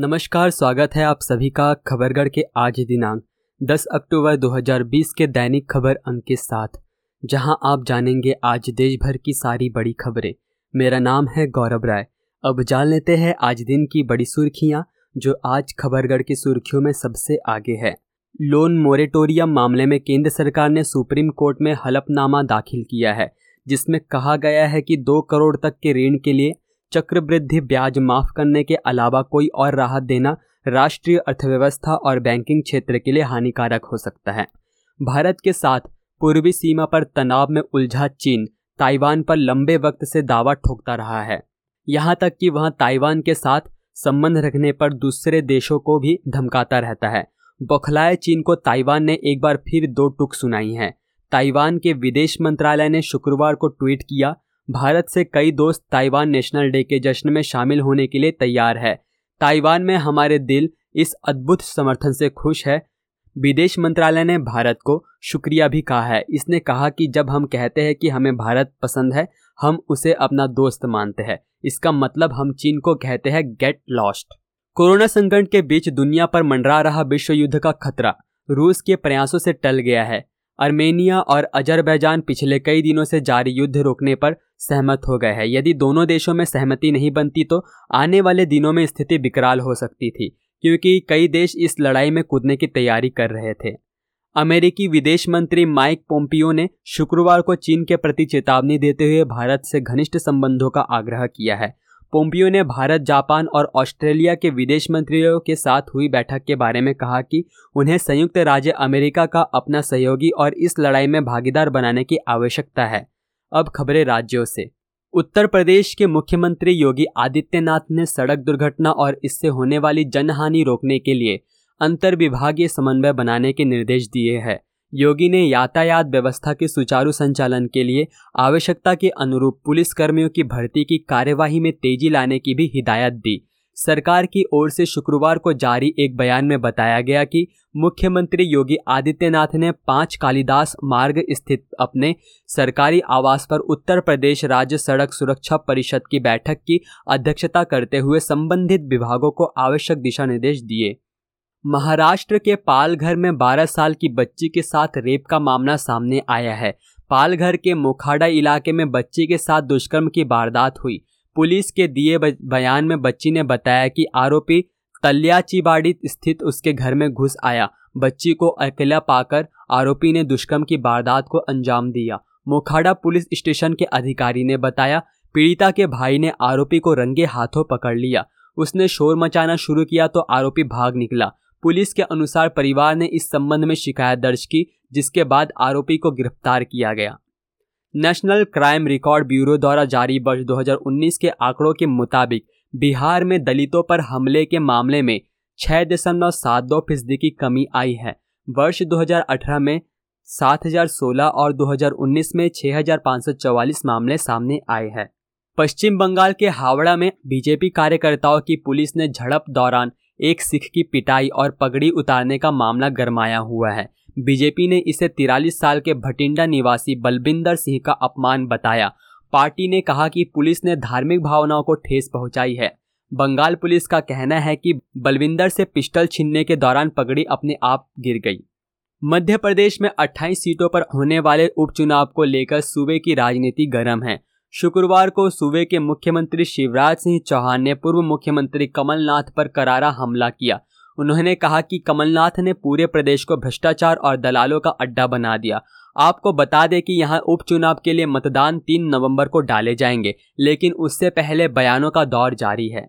नमस्कार, स्वागत है आप सभी का खबरगढ़ के आज दिनांक 10 अक्टूबर 2020 के दैनिक खबर अंक के साथ, जहाँ आप जानेंगे आज देश भर की सारी बड़ी खबरें। मेरा नाम है गौरव राय। अब जान लेते हैं आज दिन की बड़ी सुर्खियाँ, जो आज खबरगढ़ की सुर्खियों में सबसे आगे है। लोन मोरेटोरियम मामले में केंद्र सरकार ने सुप्रीम कोर्ट में हलफनामा दाखिल किया है, जिसमें कहा गया है कि दो करोड़ तक के ऋण के लिए चक्रवृद्धि ब्याज माफ़ करने के अलावा कोई और राहत देना राष्ट्रीय अर्थव्यवस्था और बैंकिंग क्षेत्र के लिए हानिकारक हो सकता है। भारत के साथ पूर्वी सीमा पर तनाव में उलझा चीन, ताइवान पर लंबे वक्त से दावा ठोकता रहा है। यहाँ तक कि वह ताइवान के साथ संबंध रखने पर दूसरे देशों को भी धमकाता रहता है। बौखलाए चीन को ताइवान ने एक बार फिर दो टुक सुनाई है। ताइवान के विदेश मंत्रालय ने शुक्रवार को ट्वीट किया भारत से कई दोस्त ताइवान नेशनल डे के जश्न में शामिल होने के लिए तैयार है। ताइवान में हमारे दिल इस अद्भुत समर्थन से खुश है। विदेश मंत्रालय ने भारत को शुक्रिया भी कहा है। इसने कहा कि जब हम कहते हैं कि हमें भारत पसंद है, हम उसे अपना दोस्त मानते हैं। इसका मतलब हम चीन को कहते हैं गेट लॉस्ट। कोरोना संकट के बीच दुनिया पर मंडरा रहा विश्व युद्ध का खतरा, रूस के प्रयासों से टल गया है। अर्मेनिया और अजरबैजान पिछले कई दिनों से जारी युद्ध रोकने पर सहमत हो गए हैं। यदि दोनों देशों में सहमति नहीं बनती तो आने वाले दिनों में स्थिति विकराल हो सकती थी, क्योंकि कई देश इस लड़ाई में कूदने की तैयारी कर रहे थे। अमेरिकी विदेश मंत्री माइक पोम्पियो ने शुक्रवार को चीन के प्रति चेतावनी देते हुए भारत से घनिष्ठ संबंधों का आग्रह किया है। पोम्पियो ने भारत, जापान और ऑस्ट्रेलिया के विदेश मंत्रियों के साथ हुई बैठक के बारे में कहा कि उन्हें संयुक्त राज्य अमेरिका का अपना सहयोगी और इस लड़ाई में भागीदार बनाने की आवश्यकता है। अब खबरें राज्यों से। उत्तर प्रदेश के मुख्यमंत्री योगी आदित्यनाथ ने सड़क दुर्घटना और इससे होने वाली जनहानि रोकने के लिए अंतर विभागीय समन्वय बनाने के निर्देश दिए हैं। योगी ने यातायात व्यवस्था के सुचारू संचालन के लिए आवश्यकता के अनुरूप पुलिस कर्मियों की भर्ती की कार्यवाही में तेज़ी लाने की भी हिदायत दी। सरकार की ओर से शुक्रवार को जारी एक बयान में बताया गया कि मुख्यमंत्री योगी आदित्यनाथ ने पाँच कालिदास मार्ग स्थित अपने सरकारी आवास पर उत्तर प्रदेश राज्य सड़क सुरक्षा परिषद की बैठक की अध्यक्षता करते हुए संबंधित विभागों को आवश्यक दिशा निर्देश दिए। महाराष्ट्र के पालघर में 12 साल की बच्ची के साथ रेप का मामला सामने आया है। पालघर के मोखाड़ा इलाके में बच्ची के साथ दुष्कर्म की वारदात हुई। पुलिस के दिए बयान में बच्ची ने बताया कि आरोपी तल्याचीबाड़ी स्थित उसके घर में घुस आया। बच्ची को अकेला पाकर आरोपी ने दुष्कर्म की वारदात को अंजाम दिया। मोखाड़ा पुलिस स्टेशन के अधिकारी ने बताया, पीड़िता के भाई ने आरोपी को रंगे हाथों पकड़ लिया। उसने शोर मचाना शुरू किया तो आरोपी भाग निकला। पुलिस के अनुसार परिवार ने इस संबंध में शिकायत दर्ज की, जिसके बाद आरोपी को गिरफ़्तार किया गया। नेशनल क्राइम रिकॉर्ड ब्यूरो द्वारा जारी वर्ष 2019 के आंकड़ों के मुताबिक, बिहार में दलितों पर हमले के मामले में छह दशमलव सात दो फ़ीसदी की कमी आई है। वर्ष 2018 में 7016 और 2019 में 6544 मामले सामने आए हैं। पश्चिम बंगाल के हावड़ा में बीजेपी कार्यकर्ताओं की पुलिस ने झड़प दौरान एक सिख की पिटाई और पगड़ी उतारने का मामला गरमाया हुआ है। बीजेपी ने इसे तिरालीस साल के भटिंडा निवासी बलबिंदर सिंह का अपमान बताया। पार्टी ने कहा कि पुलिस ने धार्मिक भावनाओं को ठेस पहुंचाई है। बंगाल पुलिस का कहना है कि बलविंदर से पिस्टल छीनने के दौरान पगड़ी अपने आप गिर गई। मध्य प्रदेश में 28 सीटों पर होने वाले उपचुनाव को लेकर सूबे की राजनीति गर्म है। शुक्रवार को सूबे के मुख्यमंत्री शिवराज सिंह चौहान ने पूर्व मुख्यमंत्री कमलनाथ पर करारा हमला किया। उन्होंने कहा कि कमलनाथ ने पूरे प्रदेश को भ्रष्टाचार और दलालों का अड्डा बना दिया। आपको बता दें कि यहाँ उपचुनाव के लिए मतदान तीन नवंबर को डाले जाएँगे, लेकिन उससे पहले बयानों का दौर जारी है।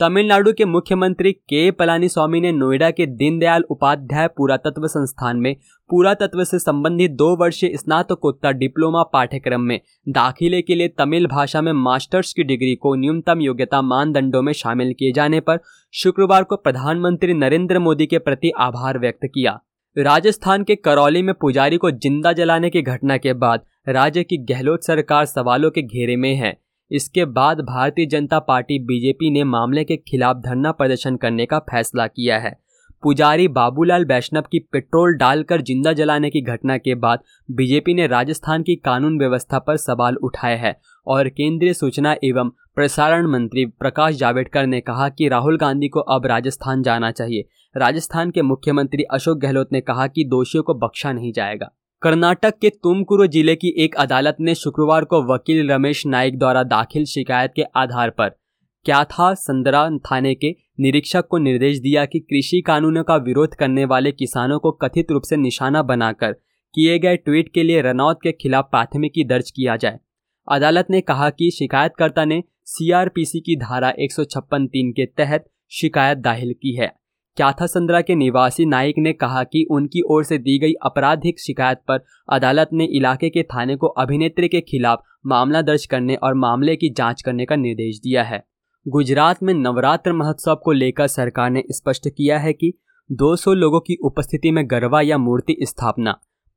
तमिलनाडु के मुख्यमंत्री के पलानी स्वामी ने नोएडा के दीनदयाल उपाध्याय पुरातत्व संस्थान में पुरातत्व से संबंधित दो वर्षीय स्नातकोत्तर डिप्लोमा पाठ्यक्रम में दाखिले के लिए तमिल भाषा में मास्टर्स की डिग्री को न्यूनतम योग्यता मानदंडों में शामिल किए जाने पर शुक्रवार को प्रधानमंत्री नरेंद्र मोदी के प्रति आभार व्यक्त किया। राजस्थान के करौली में पुजारी को ज़िंदा जलाने की घटना के बाद राज्य की गहलोत सरकार सवालों के घेरे में है। इसके बाद भारतीय जनता पार्टी बीजेपी ने मामले के खिलाफ धरना प्रदर्शन करने का फैसला किया है। पुजारी बाबूलाल वैष्णव की पेट्रोल डालकर ज़िंदा जलाने की घटना के बाद बीजेपी ने राजस्थान की कानून व्यवस्था पर सवाल उठाए हैं और केंद्रीय सूचना एवं प्रसारण मंत्री प्रकाश जावड़ेकर ने कहा कि राहुल गांधी को अब राजस्थान जाना चाहिए। राजस्थान के मुख्यमंत्री अशोक गहलोत ने कहा कि दोषियों को बख्शा नहीं जाएगा। कर्नाटक के तुमकुरु ज़िले की एक अदालत ने शुक्रवार को वकील रमेश नाइक द्वारा दाखिल शिकायत के आधार पर क्या था संदरा थाने के निरीक्षक को निर्देश दिया कि कृषि कानूनों का विरोध करने वाले किसानों को कथित रूप से निशाना बनाकर किए गए ट्वीट के लिए रनौत के खिलाफ प्राथमिकी दर्ज किया जाए। अदालत ने कहा कि शिकायतकर्ता ने सीआरपीसी की धारा एक तीन के तहत शिकायत दाखिल की है। क्याथा संद्रा के निवासी नाइक ने कहा कि उनकी ओर से दी गई आपराधिक शिकायत पर अदालत ने इलाके के थाने को अभिनेत्री के खिलाफ मामला दर्ज करने और मामले की जाँच करने का निर्देश दिया है। गुजरात में नवरात्र महोत्सव को लेकर सरकार ने स्पष्ट किया है कि 200 लोगों की उपस्थिति में गरबा या मूर्ति स्थापना,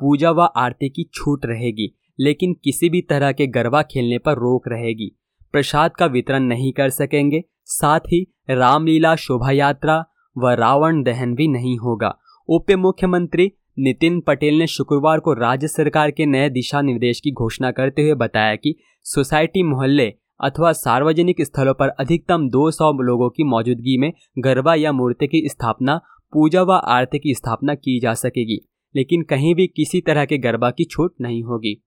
पूजा व आरती की छूट रहेगी, लेकिन किसी भी तरह के गरबा खेलने पर रोक रहेगी। प्रसाद का वितरण नहीं कर सकेंगे, साथ ही रामलीला शोभा यात्रा व रावण दहन भी नहीं होगा। उप मुख्यमंत्री नितिन पटेल ने शुक्रवार को राज्य सरकार के नए दिशा निर्देश की घोषणा करते हुए बताया कि सोसाइटी मोहल्ले अथवा सार्वजनिक स्थलों पर अधिकतम 200 लोगों की मौजूदगी में गरबा या मूर्ति की स्थापना, पूजा व आरती की स्थापना की जा सकेगी, लेकिन कहीं भी किसी तरह के गरबा की छूट नहीं होगी।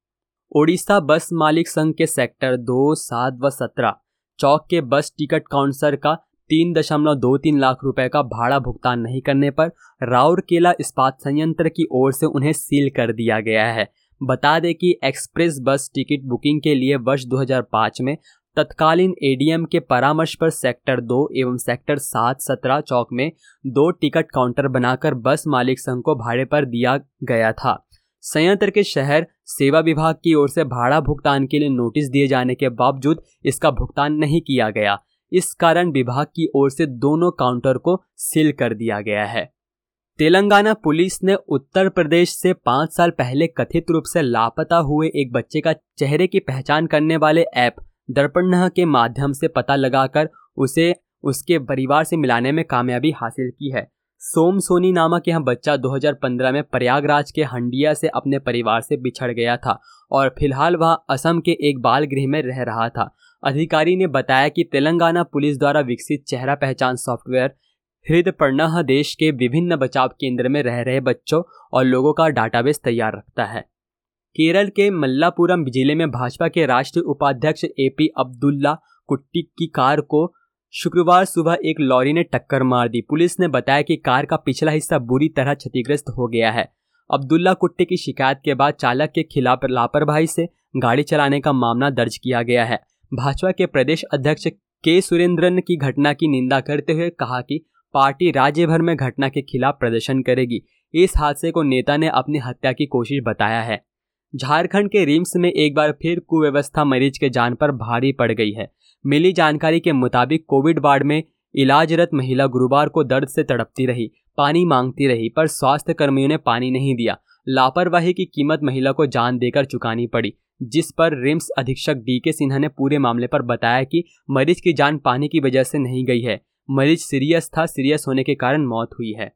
ओडिशा बस मालिक संघ के सेक्टर दो, सात व सत्रह, चौक के बस टिकट काउंटर का तीन दशमलव दो तीन लाख रुपए का भाड़ा भुगतान नहीं करने पर राउरकेला इस्पात संयंत्र की ओर से उन्हें सील कर दिया गया है। बता दें कि एक्सप्रेस बस टिकट बुकिंग के लिए वर्ष 2005 में तत्कालीन एडीएम के परामर्श पर सेक्टर दो एवं सेक्टर सात सत्रह चौक में दो टिकट काउंटर बनाकर बस मालिक संघ को भाड़े पर दिया गया था। संयंत्र के शहर सेवा विभाग की ओर से भाड़ा भुगतान के लिए नोटिस दिए जाने के बावजूद इसका भुगतान नहीं किया गया। इस कारण विभाग की ओर से दोनों काउंटर को सील कर दिया गया है। तेलंगाना पुलिस ने उत्तर प्रदेश से पाँच साल पहले कथित रूप से लापता हुए एक बच्चे का चेहरे की पहचान करने वाले ऐप दर्पण के माध्यम से पता लगाकर उसे उसके परिवार से मिलाने में कामयाबी हासिल की है। सोम सोनी नामक यह बच्चा 2015 में प्रयागराज के हंडिया से अपने परिवार से बिछड़ गया था और फ़िलहाल वह असम के एक बाल गृह में रह रहा था। अधिकारी ने बताया कि तेलंगाना पुलिस द्वारा विकसित चेहरा पहचान सॉफ्टवेयर हृदय देश के विभिन्न बचाव केंद्र में रह रहे बच्चों और लोगों का डाटाबेस तैयार रखता है। केरल के मल्लापुरम ज़िले में भाजपा के राष्ट्रीय उपाध्यक्ष एपी अब्दुल्ला कुट्टी की कार को शुक्रवार सुबह एक लॉरी ने टक्कर मार दी। पुलिस ने बताया कि कार का पिछला हिस्सा बुरी तरह क्षतिग्रस्त हो गया है। अब्दुल्ला कुट्टी की शिकायत के बाद चालक के खिलाफ लापरवाही से गाड़ी चलाने का मामला दर्ज किया गया है। भाजपा के प्रदेश अध्यक्ष के सुरेंद्रन की घटना की निंदा करते हुए कहा कि पार्टी राज्य भर में घटना के खिलाफ प्रदर्शन करेगी। इस हादसे को नेता ने अपनी हत्या की कोशिश बताया है। झारखंड के रिम्स में एक बार फिर कुव्यवस्था मरीज़ के जान पर भारी पड़ गई है। मिली जानकारी के मुताबिक कोविड वार्ड में इलाजरत महिला गुरुवार को दर्द से तड़पती रही, पानी मांगती रही, पर स्वास्थ्य कर्मियों ने पानी नहीं दिया। लापरवाही की कीमत महिला को जान देकर चुकानी पड़ी। जिस पर रिम्स अधीक्षक डी के सिन्हा ने पूरे मामले पर बताया कि मरीज़ की जान पानी की वजह से नहीं गई है। मरीज़ सीरियस था, सीरियस होने के कारण मौत हुई है।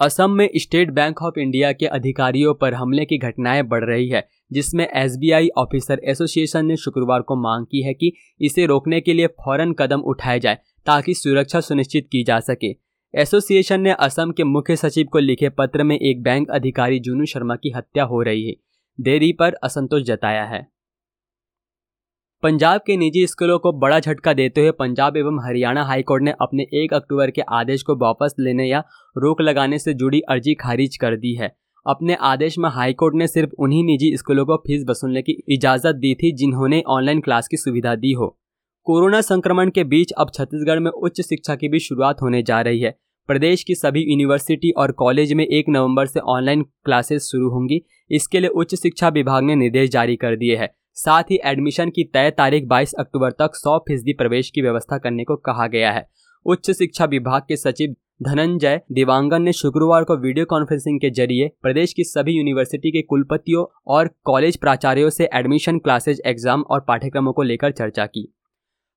असम में स्टेट बैंक ऑफ़ इंडिया के अधिकारियों पर हमले की घटनाएँ बढ़ रही है, जिसमें एसबीआई ऑफिसर एसोसिएशन ने शुक्रवार को मांग की है कि इसे रोकने के लिए फ़ौरन कदम उठाए जाए ताकि सुरक्षा सुनिश्चित की जा सके। एसोसिएशन ने असम के मुख्य सचिव को लिखे पत्र में एक बैंक अधिकारी जूनू शर्मा की हत्या हो रही है। देरी पर असंतोष जताया है। पंजाब के निजी स्कूलों को बड़ा झटका देते हुए पंजाब एवं हरियाणा हाईकोर्ट ने अपने एक अक्टूबर के आदेश को वापस लेने या रोक लगाने से जुड़ी अर्जी खारिज कर दी है। अपने आदेश में हाईकोर्ट ने सिर्फ़ उन्हीं निजी स्कूलों को फ़ीस वसूलने की इजाज़त दी थी जिन्होंने ऑनलाइन क्लास की सुविधा दी हो। कोरोना संक्रमण के बीच अब छत्तीसगढ़ में उच्च शिक्षा की भी शुरुआत होने जा रही है। प्रदेश की सभी यूनिवर्सिटी और कॉलेज में एक नवंबर से ऑनलाइन क्लासेस शुरू होंगी। इसके लिए उच्च शिक्षा विभाग ने निर्देश जारी कर दिए हैं। साथ ही एडमिशन की तय तारीख 22 अक्टूबर तक 100 फ़ीसदी प्रवेश की व्यवस्था करने को कहा गया है। उच्च शिक्षा विभाग के सचिव धनंजय दिवांगन ने शुक्रवार को वीडियो कॉन्फ्रेंसिंग के ज़रिए प्रदेश की सभी यूनिवर्सिटी के कुलपतियों और कॉलेज प्राचार्यों से एडमिशन क्लासेज एग्ज़ाम और पाठ्यक्रमों को लेकर चर्चा की।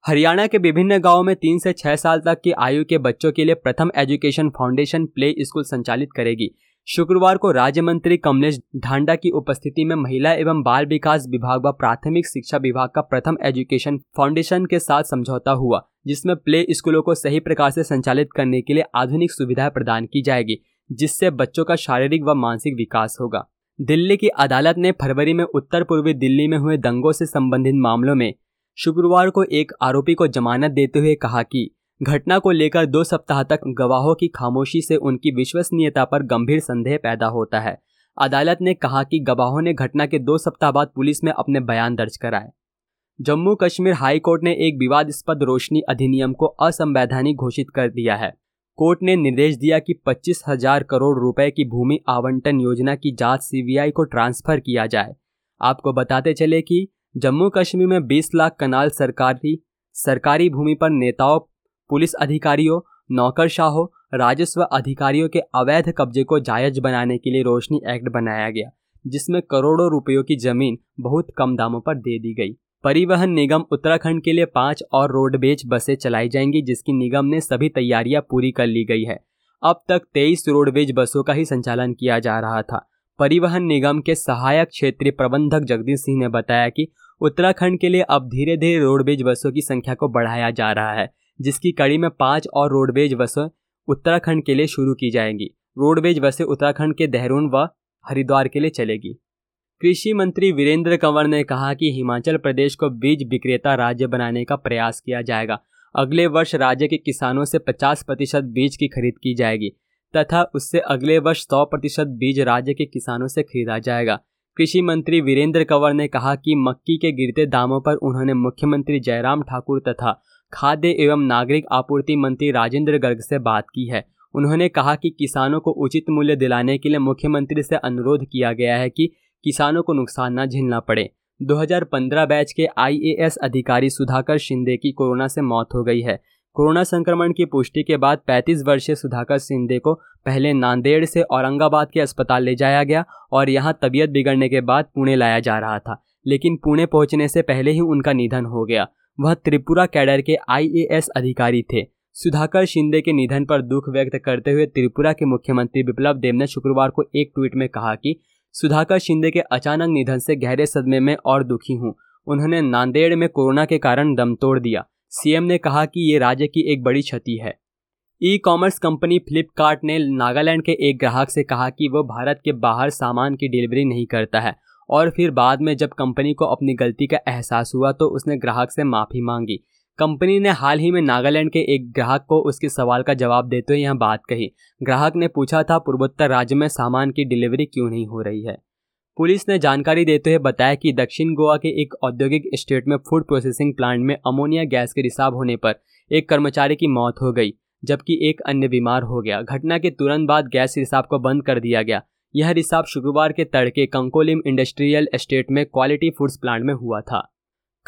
हरियाणा के विभिन्न गाँवों में तीन से छह साल तक की आयु के बच्चों के लिए प्रथम एजुकेशन फाउंडेशन प्ले स्कूल संचालित करेगी। शुक्रवार को राज्य मंत्री कमलेश ढांडा की उपस्थिति में महिला एवं बाल विकास विभाग व प्राथमिक शिक्षा विभाग का प्रथम एजुकेशन फाउंडेशन के साथ समझौता हुआ, जिसमें प्ले स्कूलों को सही प्रकार से संचालित करने के लिए आधुनिक सुविधाएँ प्रदान की जाएगी, जिससे बच्चों का शारीरिक व मानसिक विकास होगा। दिल्ली की अदालत ने फरवरी में उत्तर पूर्वी दिल्ली में हुए दंगों से संबंधित मामलों में शुक्रवार को एक आरोपी को जमानत देते हुए कहा कि घटना को लेकर दो सप्ताह तक गवाहों की खामोशी से उनकी विश्वसनीयता पर गंभीर संदेह पैदा होता है। अदालत ने कहा कि गवाहों ने घटना के दो सप्ताह बाद पुलिस में अपने बयान दर्ज कराए। जम्मू कश्मीर हाई कोर्ट ने एक विवादास्पद रोशनी अधिनियम को असंवैधानिक घोषित कर दिया है। कोर्ट ने निर्देश दिया कि पच्चीस हज़ार करोड़ रुपए की भूमि आवंटन योजना की जाँच सीबीआई को ट्रांसफ़र किया जाए। आपको बताते चले कि जम्मू कश्मीर में 20 लाख कनाल सरकारी सरकारी भूमि पर नेताओं, पुलिस अधिकारियों, नौकरशाहों, राजस्व अधिकारियों के अवैध कब्जे को जायज़ बनाने के लिए रोशनी एक्ट बनाया गया, जिसमें करोड़ों रुपयों की ज़मीन बहुत कम दामों पर दे दी गई। परिवहन निगम उत्तराखंड के लिए पाँच और रोडवेज़ बसें चलाई जाएँगी, जिसकी निगम ने सभी तैयारियाँ पूरी कर ली गई है। अब तक तेईस रोडवेज़ बसों का ही संचालन किया जा रहा था। परिवहन निगम के सहायक क्षेत्रीय प्रबंधक जगदीश सिंह ने बताया कि उत्तराखंड के लिए अब धीरे धीरे रोडवेज़ बसों की संख्या को बढ़ाया जा रहा है, जिसकी कड़ी में पाँच और रोडवेज़ बसें उत्तराखंड के लिए शुरू की जाएँगी। रोडवेज़ बसें उत्तराखंड के देहरादून व हरिद्वार के लिए चलेगी। कृषि मंत्री वीरेंद्र कंवर ने कहा कि हिमाचल प्रदेश को बीज विक्रेता राज्य बनाने का प्रयास किया जाएगा। अगले वर्ष राज्य के किसानों से 50 प्रतिशत बीज की खरीद की जाएगी। तथा उससे अगले वर्ष 100 प्रतिशत बीज राज्य के किसानों से खरीदा जाएगा। कृषि मंत्री वीरेंद्र कंवर ने कहा कि मक्की के गिरते दामों पर उन्होंने मुख्यमंत्री जयराम ठाकुर तथा खाद्य एवं नागरिक आपूर्ति मंत्री राजेंद्र गर्ग से बात की है। उन्होंने कहा कि किसानों को उचित मूल्य दिलाने के लिए मुख्यमंत्री से अनुरोध किया गया है कि किसानों को नुकसान न झेलना पड़े। 2015 बैच के आईएएस अधिकारी सुधाकर शिंदे की कोरोना से मौत हो गई है। कोरोना संक्रमण की पुष्टि के बाद 35 वर्षीय सुधाकर सिंधे को पहले नांदेड़ से औरंगाबाद के अस्पताल ले जाया गया और यहाँ तबीयत बिगड़ने के बाद पुणे लाया जा रहा था, लेकिन पुणे पहुँचने से पहले ही उनका निधन हो गया। वह त्रिपुरा कैडर के आईएएस अधिकारी थे। सुधाकर शिंदे के निधन पर दुख व्यक्त करते हुए त्रिपुरा के मुख्यमंत्री बिप्लब देव ने शुक्रवार को एक ट्वीट में कहा कि, सुधाकर शिंदे के अचानक निधन से गहरे सदमे में और दुखी हूँ। उन्होंने नांदेड़ में कोरोना के कारण दम तोड़ दिया। सीएम ने कहा कि ये राज्य की एक बड़ी क्षति है। ई कॉमर्स कंपनी फ्लिपकार्ट ने नागालैंड के एक ग्राहक से कहा कि वह भारत के बाहर सामान की डिलीवरी नहीं करता है और फिर बाद में जब कंपनी को अपनी गलती का एहसास हुआ तो उसने ग्राहक से माफ़ी मांगी। कंपनी ने हाल ही में नागालैंड के एक ग्राहक को उसके सवाल का जवाब देते हुए यह बात कही। ग्राहक ने पूछा था, पूर्वोत्तर राज्य में सामान की डिलीवरी क्यों नहीं हो रही है? पुलिस ने जानकारी देते हुए बताया कि दक्षिण गोवा के एक औद्योगिक स्टेट में फ़ूड प्रोसेसिंग प्लांट में अमोनिया गैस के रिसाव होने पर एक कर्मचारी की मौत हो गई, जबकि एक अन्य बीमार हो गया। घटना के तुरंत बाद गैस रिसाव को बंद कर दिया गया। यह रिसाव शुक्रवार के तड़के कंकोलिम इंडस्ट्रियल एस्टेट में क्वालिटी फूड्स प्लांट में हुआ था।